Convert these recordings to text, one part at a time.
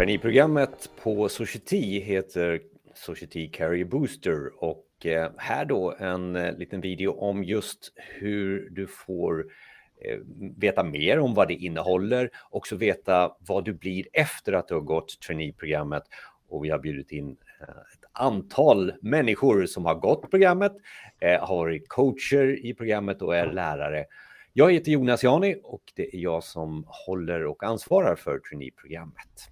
Traineeprogrammet på Society heter Society Carrier Booster och eh, här då en eh, liten video om just hur du får eh, veta mer om vad det innehåller, också veta vad du blir efter att du har gått traineeprogrammet. Och vi har bjudit in ett antal människor som har gått programmet, har varit coacher i programmet och är lärare. Jag heter Jonas Jani och det är jag som håller och ansvarar för traineeprogrammet.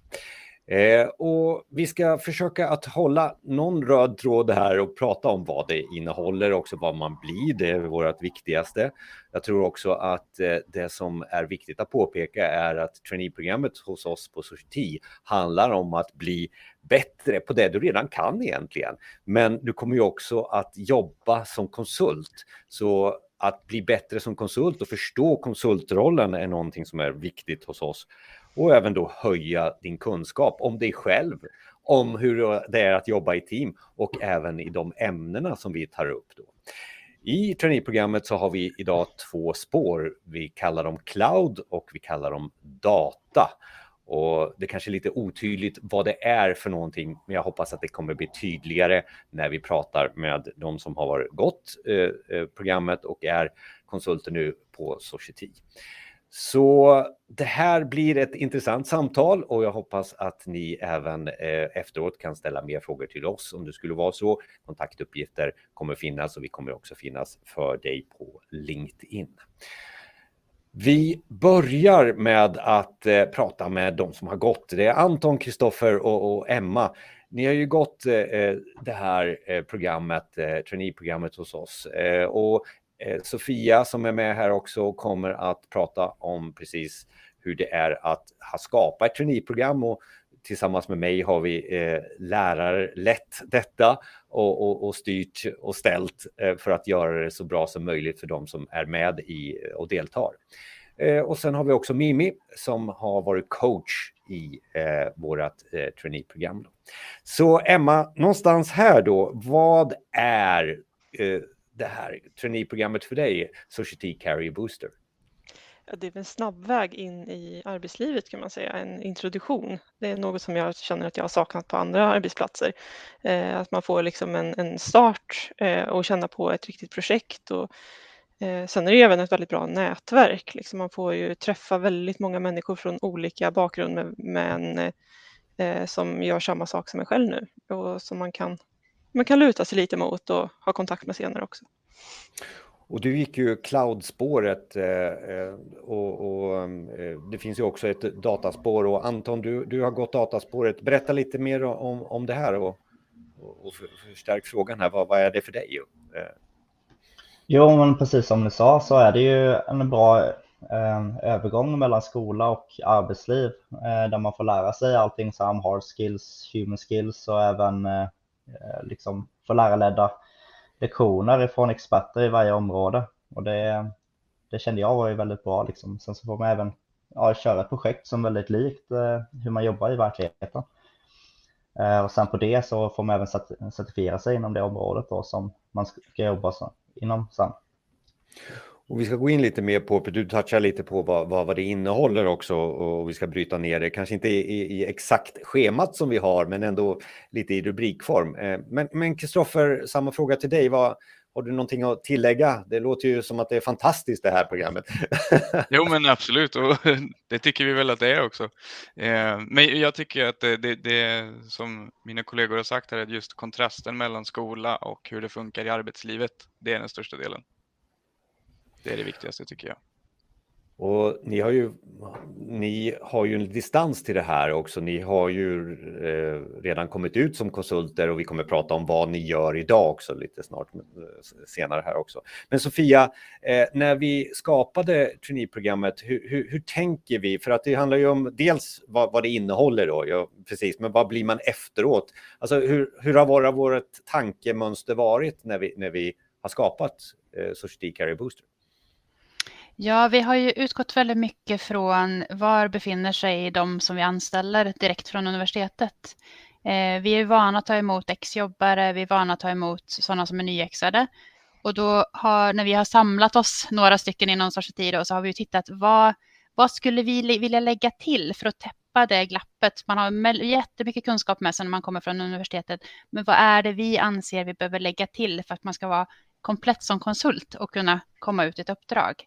Eh, och vi ska försöka att hålla någon röd tråd här och prata om vad det innehåller, också vad man blir. Det är vårt viktigaste. Jag tror också att eh, det som är viktigt att påpeka är att traineeprogrammet hos oss på Society handlar om att bli bättre på det du redan kan egentligen. Men du kommer ju också att jobba som konsult. Så att bli bättre som konsult och förstå konsultrollen är någonting som är viktigt hos oss och även då höja din kunskap om dig själv, om hur det är att jobba i team och även i de ämnena som vi tar upp. Då. I traineeprogrammet så har vi idag två spår. Vi kallar dem cloud och vi kallar dem data. Och det kanske är lite otydligt vad det är för någonting, men jag hoppas att det kommer bli tydligare när vi pratar med de som har varit gått eh, eh programmet och är konsulter nu på Society. Så det här blir ett intressant samtal och jag hoppas att ni även eh, efteråt kan ställa mer frågor till oss om det skulle vara så. Kontaktuppgifter kommer finnas och vi kommer också finnas för dig på LinkedIn. Vi börjar med att eh, prata med de som har gått. Det är Anton, Kristoffer och, och, Emma. Ni har ju gått eh, eh, det här eh, programmet, eh, traineeprogrammet hos oss. Eh, och Eh, Sofia som är med här också kommer att prata om precis hur det är att ha skapat ett traineeprogram och tillsammans med mig har vi eh, lärare lett detta och, och, och, styrt och ställt eh, för att göra det så bra som möjligt för de som är med i och deltar. Eh, och sen har vi också Mimi som har varit coach i eh, vårt eh, traineeprogram. Så Emma, någonstans här då, vad är eh, det här traineeprogrammet för dig, Society Carrier Booster? Det är en snabb väg in i arbetslivet kan man säga, en introduktion. Det är något som jag känner att jag har saknat på andra arbetsplatser. Eh, att man får liksom en, en start eh, och känna på ett riktigt projekt. Och, eh, sen är det även ett väldigt bra nätverk. Liksom man får ju träffa väldigt många människor från olika bakgrund men eh, som gör samma sak som en själv nu och som man kan man kan luta sig lite mot och ha kontakt med senare också. Och du gick ju Cloudspåret eh, eh, och, och eh, det finns ju också ett dataspår och Anton, du, du har gått dataspåret. Berätta lite mer om, om det här och, och förstärk frågan här. Vad, vad är det för dig? Eh. Jo, men precis som du sa så är det ju en bra eh, övergång mellan skola och arbetsliv eh, där man får lära sig allting som hard skills, human skills och även Eh, eh liksom få lärarledda lektioner från experter i varje område. Och det, det kände jag var ju väldigt bra. Liksom. Sen så får man även ja, köra ett projekt som är väldigt likt eh, hur man jobbar i verkligheten. Eh, och sen på det så får man även certifiera sig inom det området då, som man ska jobba inom sen. Och vi ska gå in lite mer på, för du touchar lite på vad, vad, vad det innehåller också och vi ska bryta ner det, kanske inte i, i exakt schemat som vi har, men ändå lite i rubrikform. Eh, men Kristoffer, samma fråga till dig. Vad, har du någonting att tillägga? Det låter ju som att det är fantastiskt det här programmet. jo, men absolut, och det tycker vi väl att det är också. Eh, men jag tycker att det, det, det som mina kollegor har sagt här, just kontrasten mellan skola och hur det funkar i arbetslivet, det är den största delen. Det är det viktigaste tycker jag. Och ni har ju, ni har ju en distans till det här också. Ni har ju eh, redan kommit ut som konsulter och vi kommer prata om vad ni gör idag också lite snart eh, senare här också. Men Sofia, eh, när vi skapade traineeprogrammet, hur, hur, hur, tänker vi? För att det handlar ju om dels vad, vad det innehåller då, ja, precis, men vad blir man efteråt? Alltså hur, hur har våra, vårt tankemönster varit när vi, när vi har skapat eh, Society Carrier Booster? Ja, vi har ju utgått väldigt mycket från var befinner sig de som vi anställer direkt från universitetet. Eh, vi är vana att ta emot exjobbare, vi är vana att ta emot sådana som är nyexade. Och då har, när vi har samlat oss några stycken i någon sorts tid så har vi tittat vad, vad skulle vi vilja lägga till för att täppa det glappet. Man har jättemycket kunskap med sig när man kommer från universitetet. Men vad är det vi anser vi behöver lägga till för att man ska vara komplett som konsult och kunna komma ut i ett uppdrag?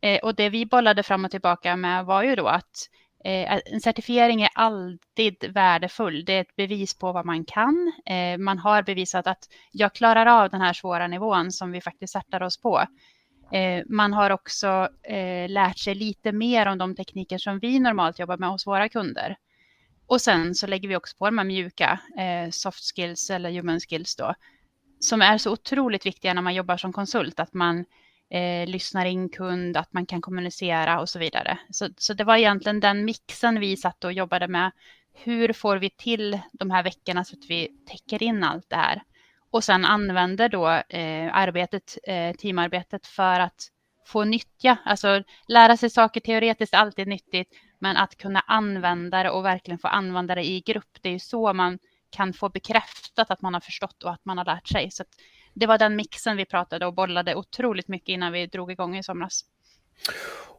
Eh, och det vi bollade fram och tillbaka med var ju då att eh, en certifiering är alltid värdefull. Det är ett bevis på vad man kan. Eh, man har bevisat att jag klarar av den här svåra nivån som vi faktiskt sätter oss på. Eh, man har också eh, lärt sig lite mer om de tekniker som vi normalt jobbar med hos våra kunder. Och sen så lägger vi också på de här mjuka eh, soft skills eller human skills då, som är så otroligt viktiga när man jobbar som konsult, att man eh, lyssnar in kund, att man kan kommunicera och så vidare. Så, så det var egentligen den mixen vi satt och jobbade med. Hur får vi till de här veckorna så att vi täcker in allt det här? och sen använder då eh, arbetet, eh, teamarbetet för att få nyttja, alltså lära sig saker teoretiskt är alltid nyttigt, men att kunna använda det och verkligen få använda det i grupp, det är ju så man kan få bekräftat att man har förstått och att man har lärt sig. Så det var den mixen vi pratade och bollade otroligt mycket innan vi drog igång i somras.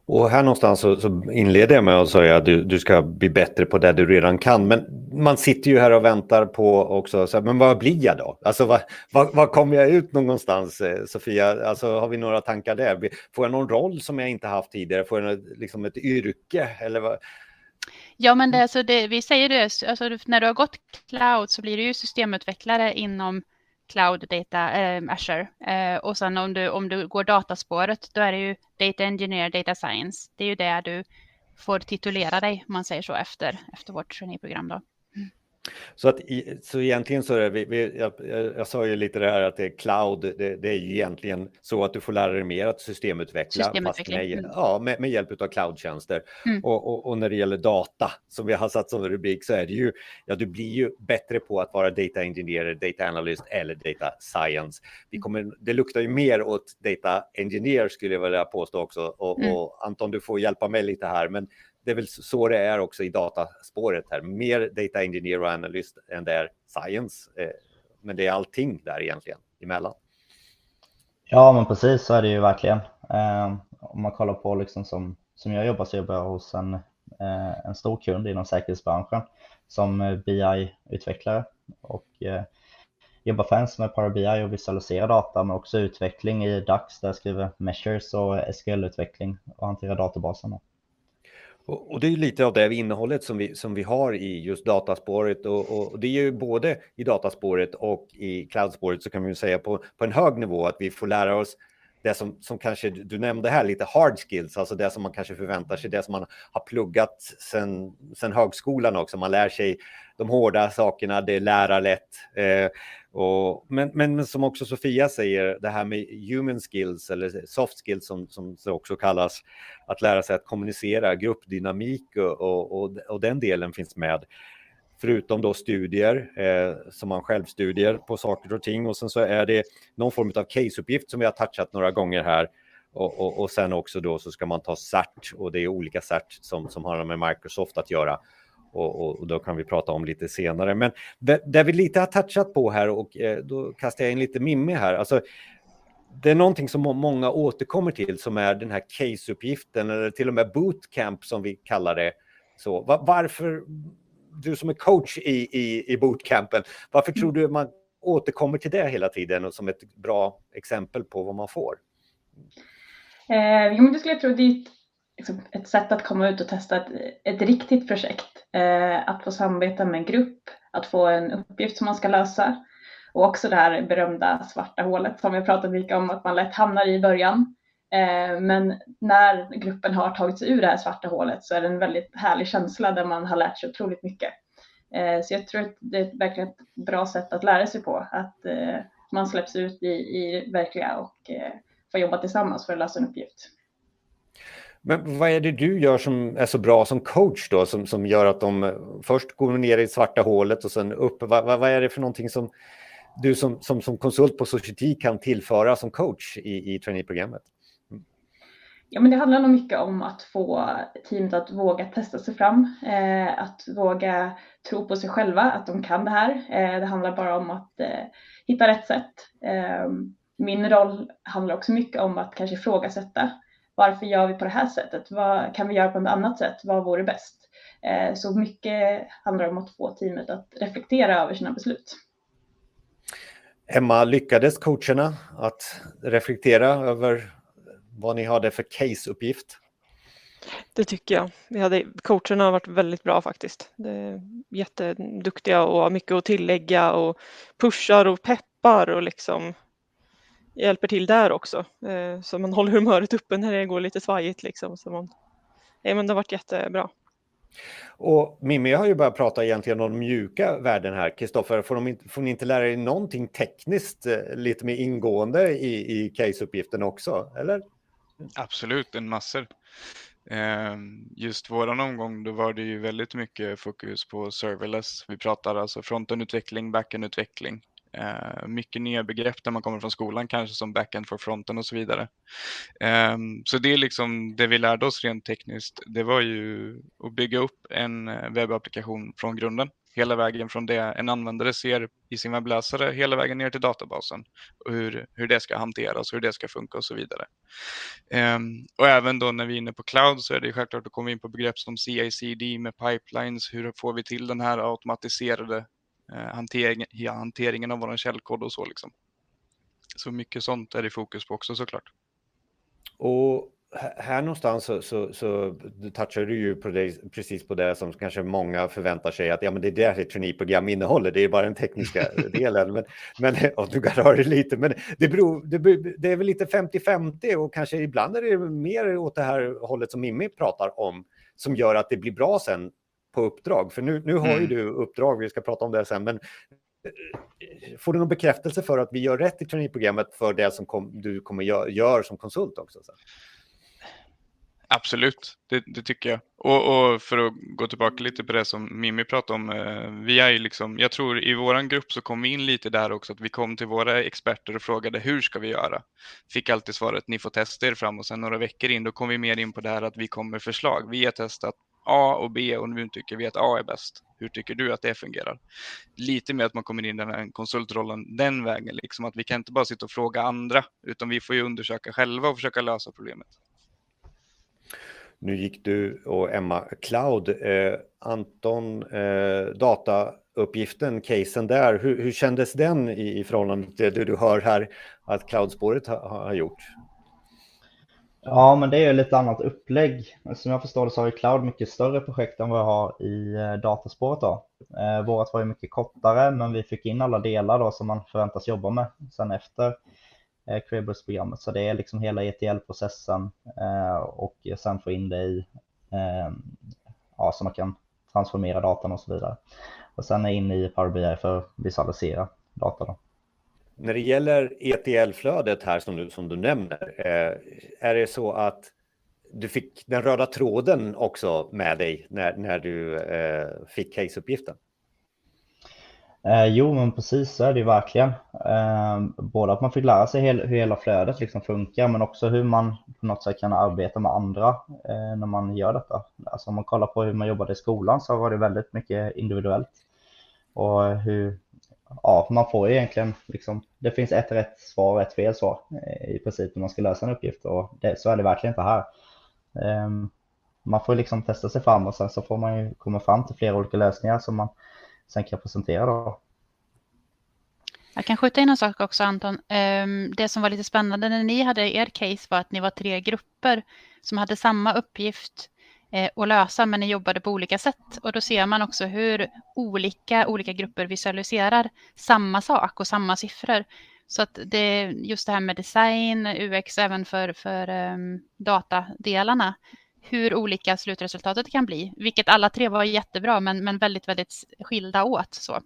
Och här någonstans så, så inleder jag med att säga att du, du, ska bli bättre på det du redan kan. Men man sitter ju här och väntar på också, så här, men vad blir jag då? Alltså vad, vad, vad kommer jag ut någonstans, eh, Sofia? Alltså har vi några tankar där? Får jag någon roll som jag inte haft tidigare? Får jag liksom ett yrke? Eller vad? Ja, men det, alltså det, vi säger det, alltså när du har gått cloud så blir du ju systemutvecklare inom Cloud Data, eh, Azure. Eh, och sen om du, om du går dataspåret, då är det ju Data Engineer, Data Science. Det är ju det du får titulera dig, om man säger så, efter, efter vårt traineeprogram då. Så, att, så egentligen så är det, vi, vi, jag, jag, sa ju lite det här att det är cloud, det, det, är ju egentligen så att du får lära dig mer att systemutveckla, Systemutveckling. Med, mm. ja, med, med, hjälp av cloudtjänster. Mm. Och, och, och, när det gäller data, som vi har satt som rubrik, så är det ju, ja du blir ju bättre på att vara data engineer, data analyst eller data science. Vi mm. kommer, det luktar ju mer åt data engineer skulle jag vilja påstå också. Och, mm. och Anton, du får hjälpa mig lite här, men det är väl så det är också i dataspåret här. Mer data engineer och analyst än det är science. Eh, men det är allting där egentligen emellan. Ja, men precis så är det ju verkligen. Eh, om man kollar på liksom som, som jag jobbar så jobbar jag hos en, eh, en stor kund inom säkerhetsbranschen som eh, BI-utvecklare och eh, jobbar främst med Power BI och visualisera data men också utveckling i DAX där jag skriver measures och SQL-utveckling och hanterar databaserna. Och, det är lite av det innehållet som vi, som vi har i just dataspåret. Och, och, det är ju både i dataspåret och i cloudspåret så kan vi säga på, på en hög nivå att vi får lära oss det som, som kanske du nämnde här, lite hard skills, alltså det som man kanske förväntar sig, det som man har pluggat sen, sen högskolan också. Man lär sig de hårda sakerna, det är lärarlätt. Eh, och, men, men som också Sofia säger, det här med human skills eller soft skills som, som det också kallas, att lära sig att kommunicera, gruppdynamik och, och, och den delen finns med. Förutom då studier, eh, som man självstudier på saker och ting och sen så är det någon form av caseuppgift som vi har touchat några gånger här. Och, och, och, sen också då så ska man ta CERT och det är olika CERT som, som har med Microsoft att göra. Och, och, då kan vi prata om lite senare. Men det, det vi lite har touchat på här och eh, då kastar jag in lite Mimmi här. Alltså, det är någonting som många återkommer till som är den här caseuppgiften eller till och med bootcamp som vi kallar det. Så, varför, du som är coach i, i, i bootcampen, varför tror du man återkommer till det hela tiden och som ett bra exempel på vad man får? Eh, jo, det skulle jag tro det är liksom ett sätt att komma ut och testa ett, ett riktigt projekt. Eh, att få samarbeta med en grupp, att få en uppgift som man ska lösa. Och också det här berömda svarta hålet som vi pratat mycket om att man lätt hamnar i början. Eh, men när gruppen har tagit sig ur det här svarta hålet så är det en väldigt härlig känsla där man har lärt sig otroligt mycket. Eh, så jag tror att det är verkligen ett bra sätt att lära sig på, att eh, man släpps ut i, i verkliga och får jobba tillsammans för att lösa en uppgift. Men vad är det du gör som är så bra som coach då, som, som gör att de först går ner i svarta hålet och sen upp? Vad, vad, vad är det för någonting som du som, som, som konsult på Society kan tillföra som coach i, i traineeprogrammet? Ja, men det handlar nog mycket om att få teamet att våga testa sig fram, eh, att våga tro på sig själva, att de kan det här. Eh, det handlar bara om att eh, hitta rätt sätt. Eh, min roll handlar också mycket om att kanske ifrågasätta. Varför gör vi på det här sättet? Vad kan vi göra på ett annat sätt? Vad vore bäst? Eh, så mycket handlar om att få teamet att reflektera över sina beslut. Emma, lyckades coacherna att reflektera över vad ni hade för caseuppgift? Det tycker jag. Vi hade, coacherna har varit väldigt bra faktiskt. Jätteduktiga och har mycket att tillägga och pushar och peppar och liksom hjälper till där också. Eh, så man håller humöret uppe när det går lite svajigt liksom. Så man, ja, men det har varit jättebra. Och Mimmi har ju börjat prata egentligen om de mjuka värden här. Kristoffer, får, får ni inte lära er någonting tekniskt eh, lite mer ingående i, i caseuppgiften också, eller? Absolut, en massor. Ehm, just våran omgång, då var det ju väldigt mycket fokus på serverless. Vi pratar alltså frontenutveckling, backendutveckling. Uh, mycket nya begrepp när man kommer från skolan, kanske som backend for fronten och så vidare. Ehm, så det är liksom det vi lärde oss rent tekniskt. Det var ju att bygga upp en eh, webbapplikation från grunden hela vägen från det en användare ser i sin webbläsare hela vägen ner till databasen och hur, hur det ska hanteras, hur det ska funka och så vidare. Um, och även då när vi är inne på cloud så är det självklart att komma in på begrepp som CI-CD med pipelines, hur får vi till den här automatiserade uh, hantering, hanteringen av vår källkod och så liksom. Så mycket sånt är det fokus på också såklart. Och här någonstans så, så, så touchar du ju på det, precis på det som kanske många förväntar sig att ja, men det är det ett traineeprogram innehåller. Det är bara den tekniska delen. Men, men och du garvar det lite, men det, beror, det, det är väl lite 50-50 och kanske ibland är det mer åt det här hållet som Mimmi pratar om som gör att det blir bra sen på uppdrag. För nu, nu har mm. ju du uppdrag, vi ska prata om det sen, men eh, får du någon bekräftelse för att vi gör rätt i traineeprogrammet för det som kom, du kommer gör, gör som konsult också? Så? Absolut, det, det tycker jag. Och, och, för att gå tillbaka lite på det som Mimmi pratade om. Eh, vi är ju liksom, jag tror i vår grupp så kom vi in lite där också att vi kom till våra experter och frågade hur ska vi göra? Fick alltid svaret ni får testa er fram och sen några veckor in då kom vi mer in på det här att vi kommer förslag. Vi har testat A och B och nu tycker vi att A är bäst. Hur tycker du att det fungerar? Lite mer att man kommer in i den här konsultrollen den vägen, liksom att vi kan inte bara sitta och fråga andra utan vi får ju undersöka själva och försöka lösa problemet. Nu gick du och Emma cloud. Eh, Anton, eh, datauppgiften, casen där, hur, hur kändes den i, i förhållande till det du hör här att cloudspåret har ha gjort? Ja, men det är ju lite annat upplägg. Som jag förstår det så har ju cloud mycket större projekt än vad jag har i eh, dataspåret. Då. Eh, vårat var ju mycket kortare, men vi fick in alla delar då som man förväntas jobba med sen efter eh, programmet Så det är liksom hela ETL-processen eh, och sen få in det i, eh, ja, så man kan transformera datan och så vidare. Och sen är in i Power BI för att visualisera data. Då. När det gäller ETL-flödet här som du, som du nämner, eh, är det så att du fick den röda tråden också med dig när, när du eh, fick caseuppgiften? Eh, jo, men precis så är det ju verkligen. Eh, både att man fick lära sig hel, hur hela flödet liksom funkar, men också hur man på något sätt kan arbeta med andra eh, när man gör detta. Alltså om man kollar på hur man jobbade i skolan så var det väldigt mycket individuellt. Och hur, ja, man får egentligen liksom, det finns ett rätt svar och ett fel svar eh, i princip när man ska lösa en uppgift och det, så är det verkligen inte här. Ehm, man får liksom testa sig fram och sen så får man ju komma fram till flera olika lösningar som man sen kan jag presentera då. Jag kan skjuta in en sak också Anton. Ehm, det som var lite spännande när ni hade er case var att ni var tre grupper som hade samma uppgift eh, att lösa men ni jobbade på olika sätt. Och då ser man också hur olika, olika grupper visualiserar samma sak och samma siffror. Så att det just det här med design, UX även för, för um, datadelarna hur olika slutresultatet kan bli. Vilket alla tre var jättebra men, men väldigt, väldigt skilda åt. Så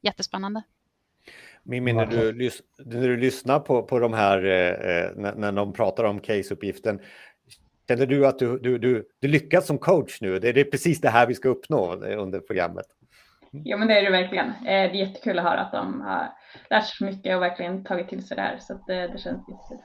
jättespännande. Mimmi, när du, när du lyssnar på, på de här, eh, eh, när, när de pratar om caseuppgiften, känner du att du, du, du, du lyckas som coach nu? Det är precis det här vi ska uppnå under programmet. Ja, men det är det verkligen. Eh, det är jättekul att höra att de har lärt sig så mycket och verkligen tagit till sig det här, så det, det känns jättekul.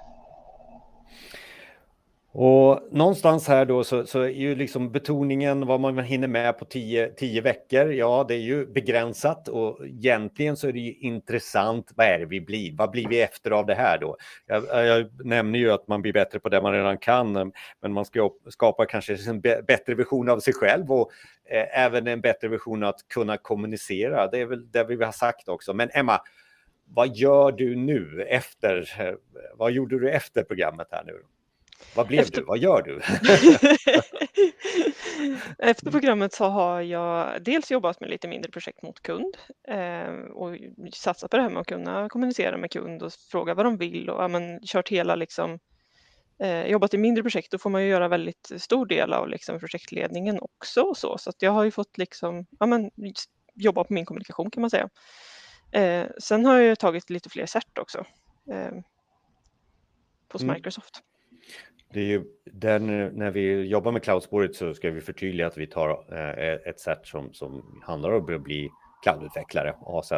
Och någonstans här då så, så, är ju liksom betoningen vad man hinner med på tio, tio veckor. Ja, det är ju begränsat och egentligen så är det ju intressant. Vad är det vi blir? Vad blir vi efter av det här då? Jag, jag nämner ju att man blir bättre på det man redan kan, men man ska skapa kanske en bättre version av sig själv och eh, även en bättre version att kunna kommunicera. Det är väl det vi har sagt också. Men Emma, vad gör du nu efter? Eh, vad gjorde du efter programmet här nu? Vad blev Efter... du? Vad gör du? Efter programmet så har jag dels jobbat med lite mindre projekt mot kund eh, och satsat på det här med att kunna kommunicera med kund och fråga vad de vill och ja, men, kört hela liksom eh, jobbat i mindre projekt då får man ju göra väldigt stor del av liksom, projektledningen också och så så jag har ju fått liksom ja, men, jobba på min kommunikation kan man säga. Eh, sen har jag tagit lite fler cert också eh, hos mm. Microsoft. Det är ju den, när vi jobbar med cloudspåret så ska vi förtydliga att vi tar eh, e-, ett sätt som, som handlar om att bli cloudutvecklare, AZ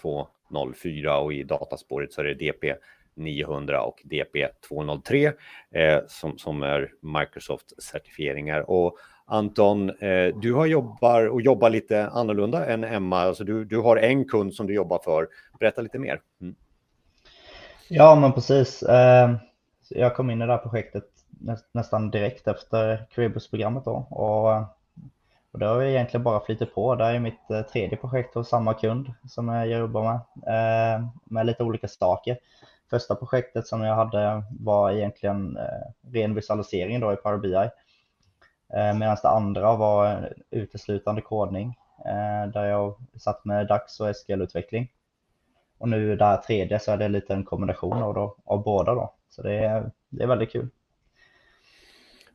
204 och i dataspåret så är det DP 900 och DP 203 eh, som, som är Microsoft-certifieringar. Och Anton, eh, du har jobbar och jobbar lite annorlunda än Emma. Alltså du, du har en kund som du jobbar för. Berätta lite mer. Mm. Ja, men precis. Eh, jag kom in i det här projektet nästan direkt efter Careerbus-programmet då. Och, och det har egentligen bara flyttat på. Det är mitt eh, tredje projekt hos samma kund som jag jobbar med, eh, med lite olika saker. Första projektet som jag hade var egentligen eh, ren visualisering då i Power BI. Eh, medan det andra var uteslutande kodning eh, där jag satt med DAX och SQL-utveckling. Och nu det här tredje så är det lite en kombination av, då, av båda då. Så det är, det är väldigt kul.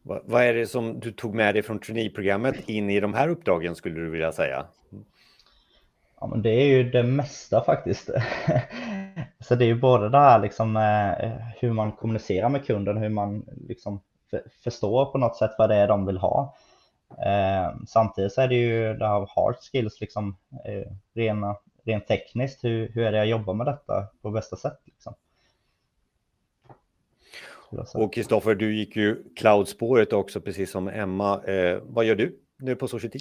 Vad, vad är det som du tog med dig från traineeprogrammet in i de här uppdragen skulle du vilja säga? Ja, men det är ju det mesta faktiskt. så det är ju både det här liksom eh, hur man kommunicerar med kunden, hur man liksom förstår på något sätt vad det är de vill ha. Eh, samtidigt så är det ju det här hard skills, liksom eh, rena, rent tekniskt, hur, hur är det jag jobbar med detta på bästa sätt? Liksom. Och Kristoffer, du gick ju cloudspåret också, precis som Emma. Eh, vad gör du nu på Society?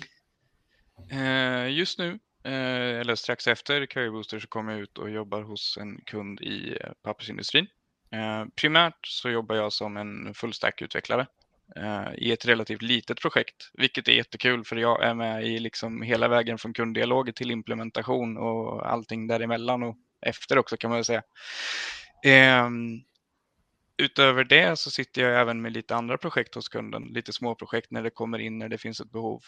Eh, just nu, eh, eller strax efter Career Booster, så kommer jag ut och jobbar hos en kund i eh, pappersindustrin. Eh, primärt så jobbar jag som en fullstack-utvecklare eh, i ett relativt litet projekt, vilket är jättekul för jag är med i liksom hela vägen från kunddialog till implementation och allting däremellan och efter också kan man väl säga. Utöver det så sitter jag även med lite andra projekt hos kunden, lite små projekt när det kommer in när det finns ett behov.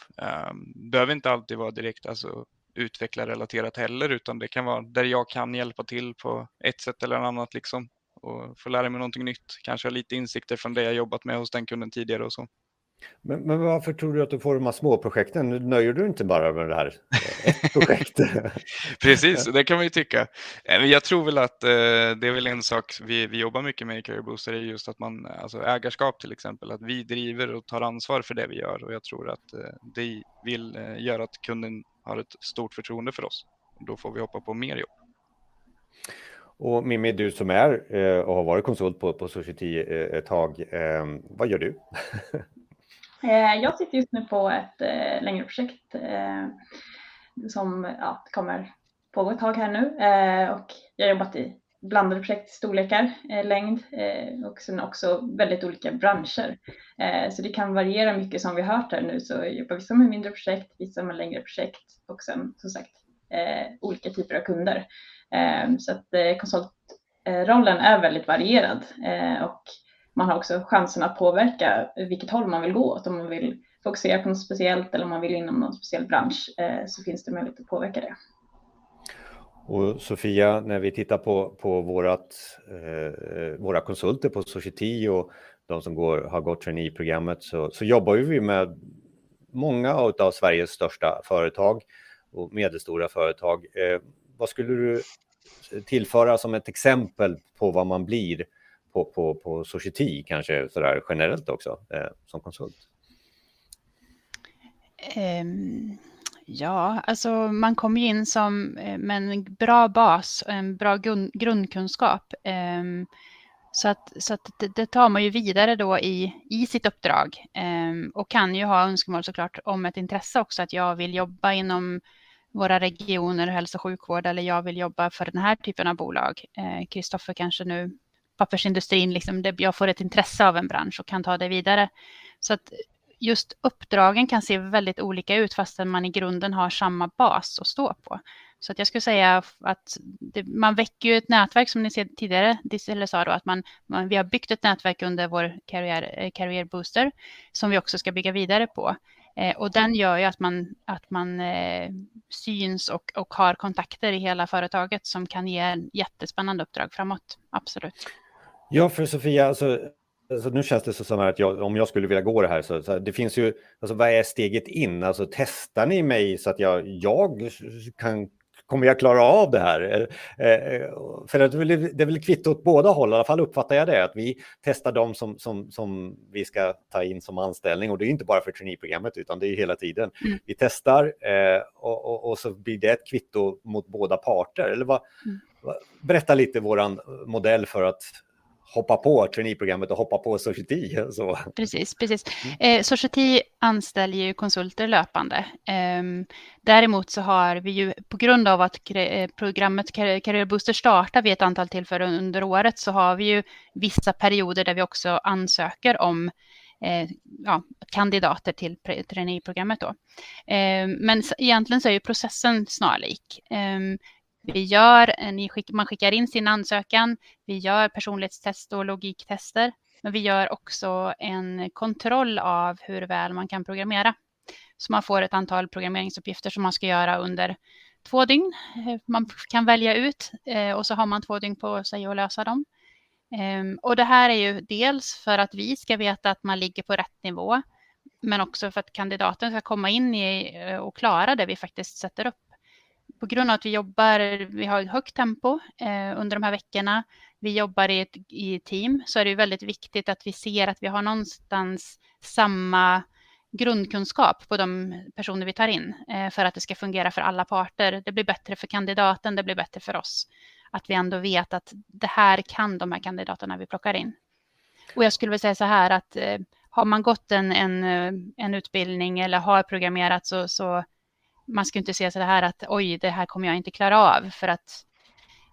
Um, behöver inte alltid vara direkt alltså, utvecklarrelaterat heller, utan det kan vara där jag kan hjälpa till på ett sätt eller annat liksom och få lära mig någonting nytt. Kanske ha lite insikter från det jag jobbat med hos den kunden tidigare och så. Men, men, varför tror du att du får de här småprojekten? Nu nöjer du inte bara med det här ett projekt? Precis, det kan man ju tycka. Eh, jag tror väl att eh, det är väl en sak vi, vi jobbar mycket med i Career Booster, är just att man, alltså ägarskap till exempel, att vi driver och tar ansvar för det vi gör och jag tror att eh, det vill göra att kunden har ett stort förtroende för oss. Då får vi hoppa på mer jobb. Och Mimmi, du som är och har varit konsult på, på Society ett tag, vad gör du? Eh, jag sitter just nu på ett eh, längre projekt eh, som ja, kommer pågå ett tag här nu och jag har jobbat i blandade projektstorlekar, längd och sen också väldigt olika branscher. Så det kan variera mycket som vi har hört här nu så jobbar vissa med mindre projekt, vissa med längre projekt och sen som sagt olika typer av kunder. Så att konsultrollen är väldigt varierad och man har också chansen att påverka vilket håll man vill gå åt. Om man vill fokusera på något speciellt eller om man vill inom någon speciell bransch eh, så finns det möjlighet att påverka det. Och Sofia, när vi tittar på, på vårat, eh, våra konsulter på Society och de som går, har gått traineeprogrammet så, så jobbar vi med många av Sveriges största företag och medelstora företag. Eh, vad skulle du tillföra som ett exempel på vad man blir på, på, på Society kanske sådär generellt också eh, som konsult? Um, ja, alltså man kommer ju in som eh, med en bra bas, och en bra grund, grundkunskap. Um, Så att, så att det, det, tar man ju vidare då i, i sitt uppdrag um, och kan ju ha önskemål såklart om ett intresse också att jag vill jobba inom våra regioner, hälso och sjukvård eller jag vill jobba för den här typen av bolag. Kristoffer eh, kanske nu pappersindustrin, liksom det, jag får ett intresse av en bransch och kan ta det vidare. Så att just uppdragen kan se väldigt olika ut fastän man i grunden har samma bas att stå på. Så att jag skulle säga att det, man väcker ju ett nätverk som ni ser tidigare, eller sa då att man, man, vi har byggt ett nätverk under vår karriär, eh, Booster som vi också ska bygga vidare på. Eh, och den gör ju att man, att man eh, syns och, och har kontakter i hela företaget som kan ge en jättespännande uppdrag framåt. Absolut. Ja, för Sofia, alltså, alltså nu känns det så som att jag, om jag skulle vilja gå det här så, så det finns ju, alltså vad är steget in? Alltså testar ni mig så att jag, jag kan kommer jag klara av det här? Eh, för det är väl kvitto åt båda håll, i alla fall uppfattar jag det, att vi testar dem som, som, som vi ska ta in som anställning och det är inte bara för traineeprogrammet utan det är hela tiden. Mm. Vi testar eh, och, och, och, så blir det ett kvitto mot båda parter. Eller vad, mm. Berätta lite våran modell för att hoppa på traineeprogrammet och hoppa på Society. Så. Precis, precis. Mm. Eh, Society anställer ju konsulter löpande. Eh, däremot så har vi ju på grund av att eh, programmet Career Booster startar vid ett antal tillfällen under året så har vi ju vissa perioder där vi också ansöker om eh, ja, kandidater till traineeprogrammet. Då. Eh, men egentligen så är ju processen snarlik. Eh, vi gör, eh, man skickar in sin ansökan, vi gör personlighetstest och logiktester, men vi gör också en kontroll av hur väl man kan programmera. Så man får ett antal programmeringsuppgifter som man ska göra under två dygn. Eh, man kan välja ut eh, och så har man två dygn på sig att lösa dem. Ehm, och det här är ju dels för att vi ska veta att man ligger på rätt nivå, men också för att kandidaten ska komma in i och klara det vi faktiskt sätter upp på grund av att vi jobbar, vi har ett högt tempo eh, under de här veckorna, vi jobbar i ett i team, så är det väldigt viktigt att vi ser att vi har någonstans samma grundkunskap på de personer vi tar in eh, för att det ska fungera för alla parter. Det blir bättre för kandidaten, det blir bättre för oss. Att vi ändå vet att det här kan de här kandidaterna vi plockar in. Och jag skulle vilja säga så här att eh, har man gått en, en, eh, en utbildning eller har programmerat så, så man ska inte se så här att oj, det här kommer jag inte klara av för att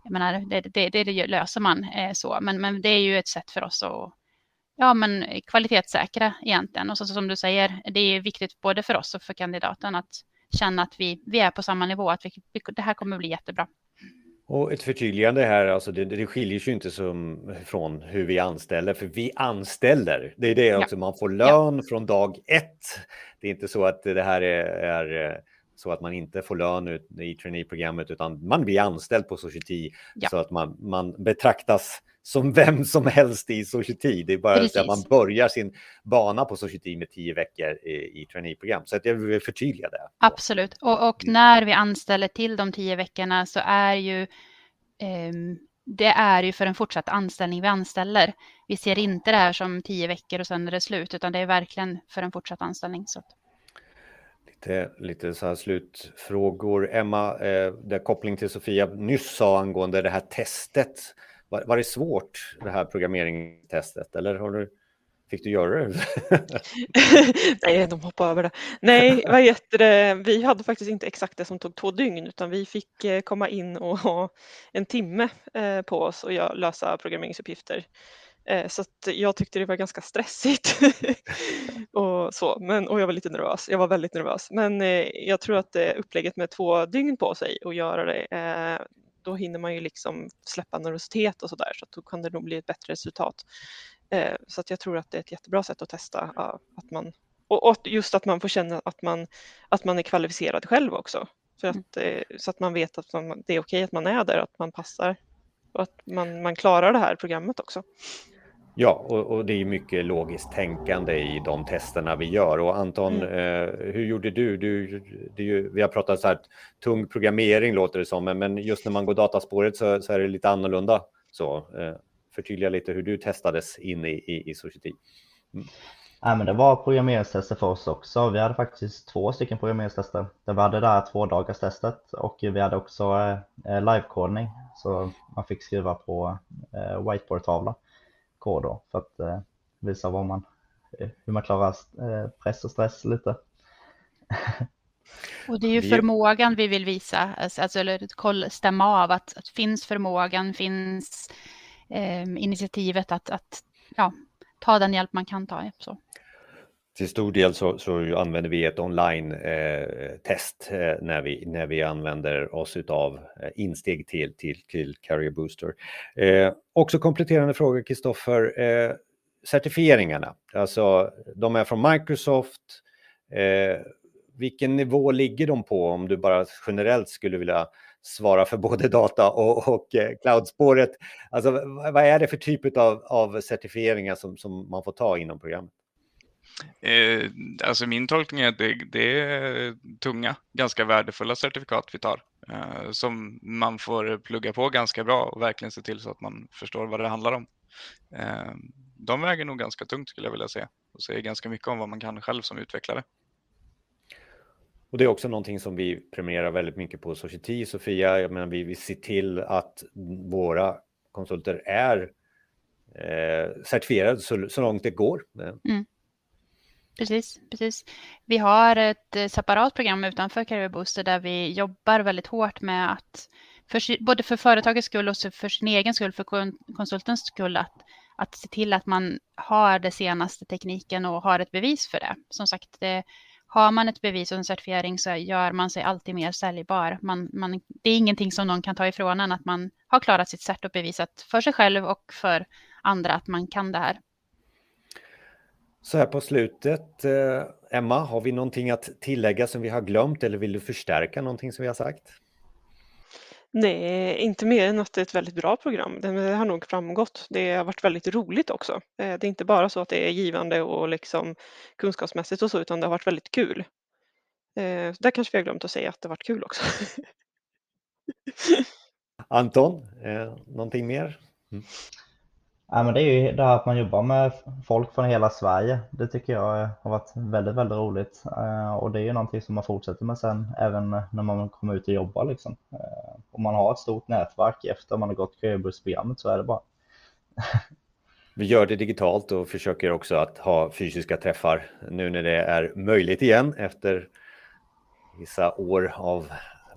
jag menar, det, det, det, det löser man eh, så, men, men det är ju ett sätt för oss att ja, men kvalitetssäkra egentligen. Och så, så som du säger, det är viktigt både för oss och för kandidaten att känna att vi, vi är på samma nivå, att vi, det här kommer bli jättebra. Och ett förtydligande här, alltså det, det skiljer sig inte som, från hur vi anställer, för vi anställer. Det är det, ja. alltså man får lön ja. från dag ett. Det är inte så att det här är, är så att man inte får lön i traineeprogrammet utan man blir anställd på Society ja. så att man, man betraktas som vem som helst i Society. Det är bara Precis. att man börjar sin bana på Society med tio veckor i, i traineeprogram. Så att jag vill förtydliga det. Absolut. Och, och, när vi anställer till de tio veckorna så är ju eh, det är ju för en fortsatt anställning vi anställer. Vi ser inte det här som tio veckor och sen är det slut, utan det är verkligen för en fortsatt anställning. Så. Lite, lite så här slutfrågor. Emma, eh, det koppling till Sofia nyss sa angående det här testet. Var, var det svårt, det här programmeringstestet? Eller har du, fick du göra det? Nej, de hoppade över det. Nej, vad heter det? vi hade faktiskt inte exakt det som tog två dygn utan vi fick eh, komma in och ha en timme eh, på oss och lösa programmeringsuppgifter. Eh, så jag tyckte det var ganska stressigt och så, men, och jag var lite nervös. Jag var väldigt nervös, men eh, jag tror att upplägget med två dygn på sig och göra det, eh, då hinner man ju liksom släppa nervositet och så där, så då kan det nog bli ett bättre resultat. Så att jag tror att det är ett jättebra sätt att testa att man och just att man får känna att man, att man är kvalificerad själv också. För mm. att, så att man vet att man, det är okej att man är där, att man passar och att man, man klarar det här programmet också. Ja, och, och, det är mycket logiskt tänkande i de testerna vi gör. Och Anton, mm. eh, hur gjorde du? du ju, vi har pratat så här, tung programmering låter det som, men just när man går dataspåret så, så är det lite annorlunda. Så eh, förtydliga lite hur du testades in i, i, i Society. Mm. Ja, men det var programmeringstester för oss också. Vi hade faktiskt två stycken programmeringstester. vi hade det här två dagars testet och vi hade också eh, livekodning. Så man fick skriva på eh, whiteboardtavla. Gå då för att eh, visa vad man, hur man klarar press och stress lite. Och det är ju förmågan vi vill visa, alltså, alltså eller stämma av att, att finns förmågan, finns eh, initiativet att, att ja, ta den hjälp man kan ta. Så. Till stor del så, så använder vi ett online-test eh, eh, när, vi, när vi använder oss av eh, insteg till, till, till Carrier Booster. Eh, också kompletterande frågor, Kristoffer. Eh, certifieringarna, alltså de är från Microsoft. Eh, vilken nivå ligger de på om du bara generellt skulle vilja svara för både data och, och eh, cloudspåret? Alltså, vad är det för typ av, av certifieringar som, som man får ta inom programmet? Eh, alltså min tolkning är att det, det, är tunga, ganska värdefulla certifikat vi tar eh, som man får plugga på ganska bra och verkligen se till så att man förstår vad det handlar om. Eh, de väger nog ganska tungt skulle jag vilja säga och säger ganska mycket om vad man kan själv som utvecklare. Och det är också någonting som vi premierar väldigt mycket på Society, Sofia. Jag menar, vi, vi ser till att våra konsulter är eh, certifierade så, så långt det går. Mm. Precis, precis. Vi har ett eh, separat program utanför Career Booster där vi jobbar väldigt hårt med att, för, både för företagets skull och för sin egen skull, för konsultens skull, att, att se till att man har den senaste tekniken och har ett bevis för det. Som sagt, det, har man ett bevis och en certifiering så gör man sig alltid mer säljbar. Man, man, det är ingenting som någon kan ta ifrån en, att man har klarat sitt cert och bevisat för sig själv och för andra att man kan det här. Så här på slutet, eh, Emma, har vi någonting att tillägga som vi har glömt eller vill du förstärka någonting som vi har sagt? Nej, inte mer än att det är ett väldigt bra program. Det har nog framgått. Det har varit väldigt roligt också. Eh, det är inte bara så att det är givande och liksom kunskapsmässigt och så, utan det har varit väldigt kul. Eh, där kanske vi har glömt att säga att det har varit kul också. Anton, någonting mer? Mm. Ja, men det är ju det här att man jobbar med folk från hela Sverige. Det tycker jag har varit väldigt, väldigt roligt. Eh, och det är ju någonting som man fortsätter med sen även när man kommer ut och jobbar. Liksom. Eh, om man har ett stort nätverk efter man har gått köbussprogrammet så är det bara. Vi gör det digitalt och försöker också att ha fysiska träffar nu när det är möjligt igen efter vissa år av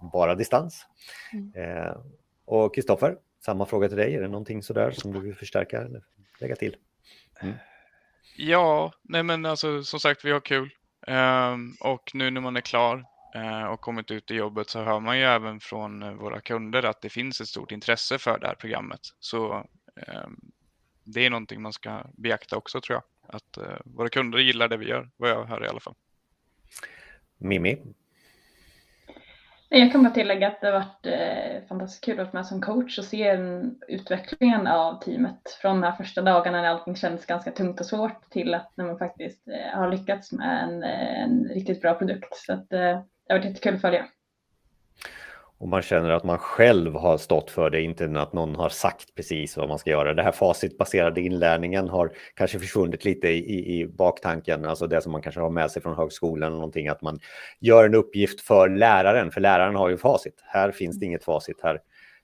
bara distans. Mm. Eh, och Kristoffer, samma fråga till dig. Är det någonting sådär som du vill förstärka eller lägga till? Mm. Ja, nej men alltså som sagt, vi har kul. Um, och nu när man är klar uh, och kommit ut i jobbet så hör man ju även från våra kunder att det finns ett stort intresse för det här programmet. Så um, det är någonting man ska beakta också tror jag. Att uh, våra kunder gillar det vi gör, vad jag hör i alla fall. Mimmi, jag kan bara tillägga att det har varit eh, fantastiskt kul att vara med som coach och se utvecklingen av teamet från de här första dagarna när allting kändes ganska tungt och svårt till att när man faktiskt eh, har lyckats med en, eh, en riktigt bra produkt. Så att, eh, det har varit jättekul att följa och man känner att man själv har stått för det, inte att någon har sagt precis vad man ska göra. Det här facitbaserade inlärningen har kanske försvunnit lite i, i baktanken, alltså det som man kanske har med sig från högskolan, eller någonting, att man gör en uppgift för läraren, för läraren har ju facit. Här finns det inget facit, här,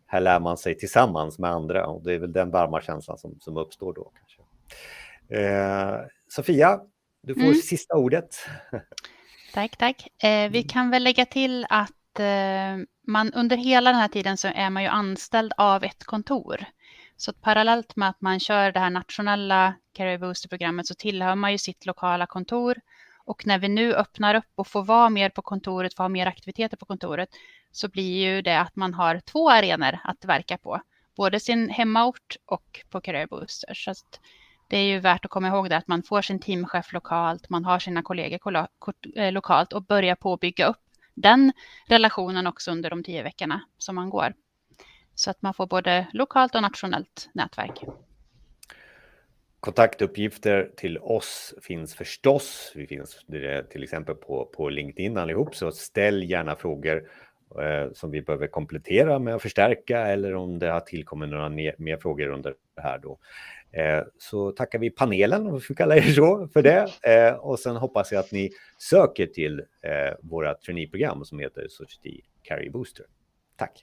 här lär man sig tillsammans med andra och det är väl den varma känslan som, som uppstår då. Kanske. Eh, Sofia, du får mm. sista ordet. Tack, tack. Eh, vi kan väl lägga till att Eh, man under hela den här tiden så är man ju anställd av ett kontor. Så parallellt med att man kör det här nationella Career Booster-programmet så tillhör man ju sitt lokala kontor. Och när vi nu öppnar upp och får vara mer på kontoret, få ha mer aktiviteter på kontoret, så blir ju det att man har två arenor att verka på. Både sin hemmaort och på Career Booster. Så det är ju värt att komma ihåg det att man får sin teamchef lokalt, man har sina kollegor eh, lokalt och börjar på att bygga upp den relationen också under de tio veckorna som man går. Så att man får både lokalt och nationellt nätverk. Kontaktuppgifter till oss finns förstås. Vi finns till exempel på, på LinkedIn allihop, så ställ gärna frågor Eh, som vi behöver komplettera med att förstärka eller om det har tillkommit några mer frågor under det här då. Eh, så tackar vi panelen, om vi får kalla er så, för det. Eh, och sen hoppas jag att ni söker till våra traineeprogram som heter Society Carry Booster. Tack!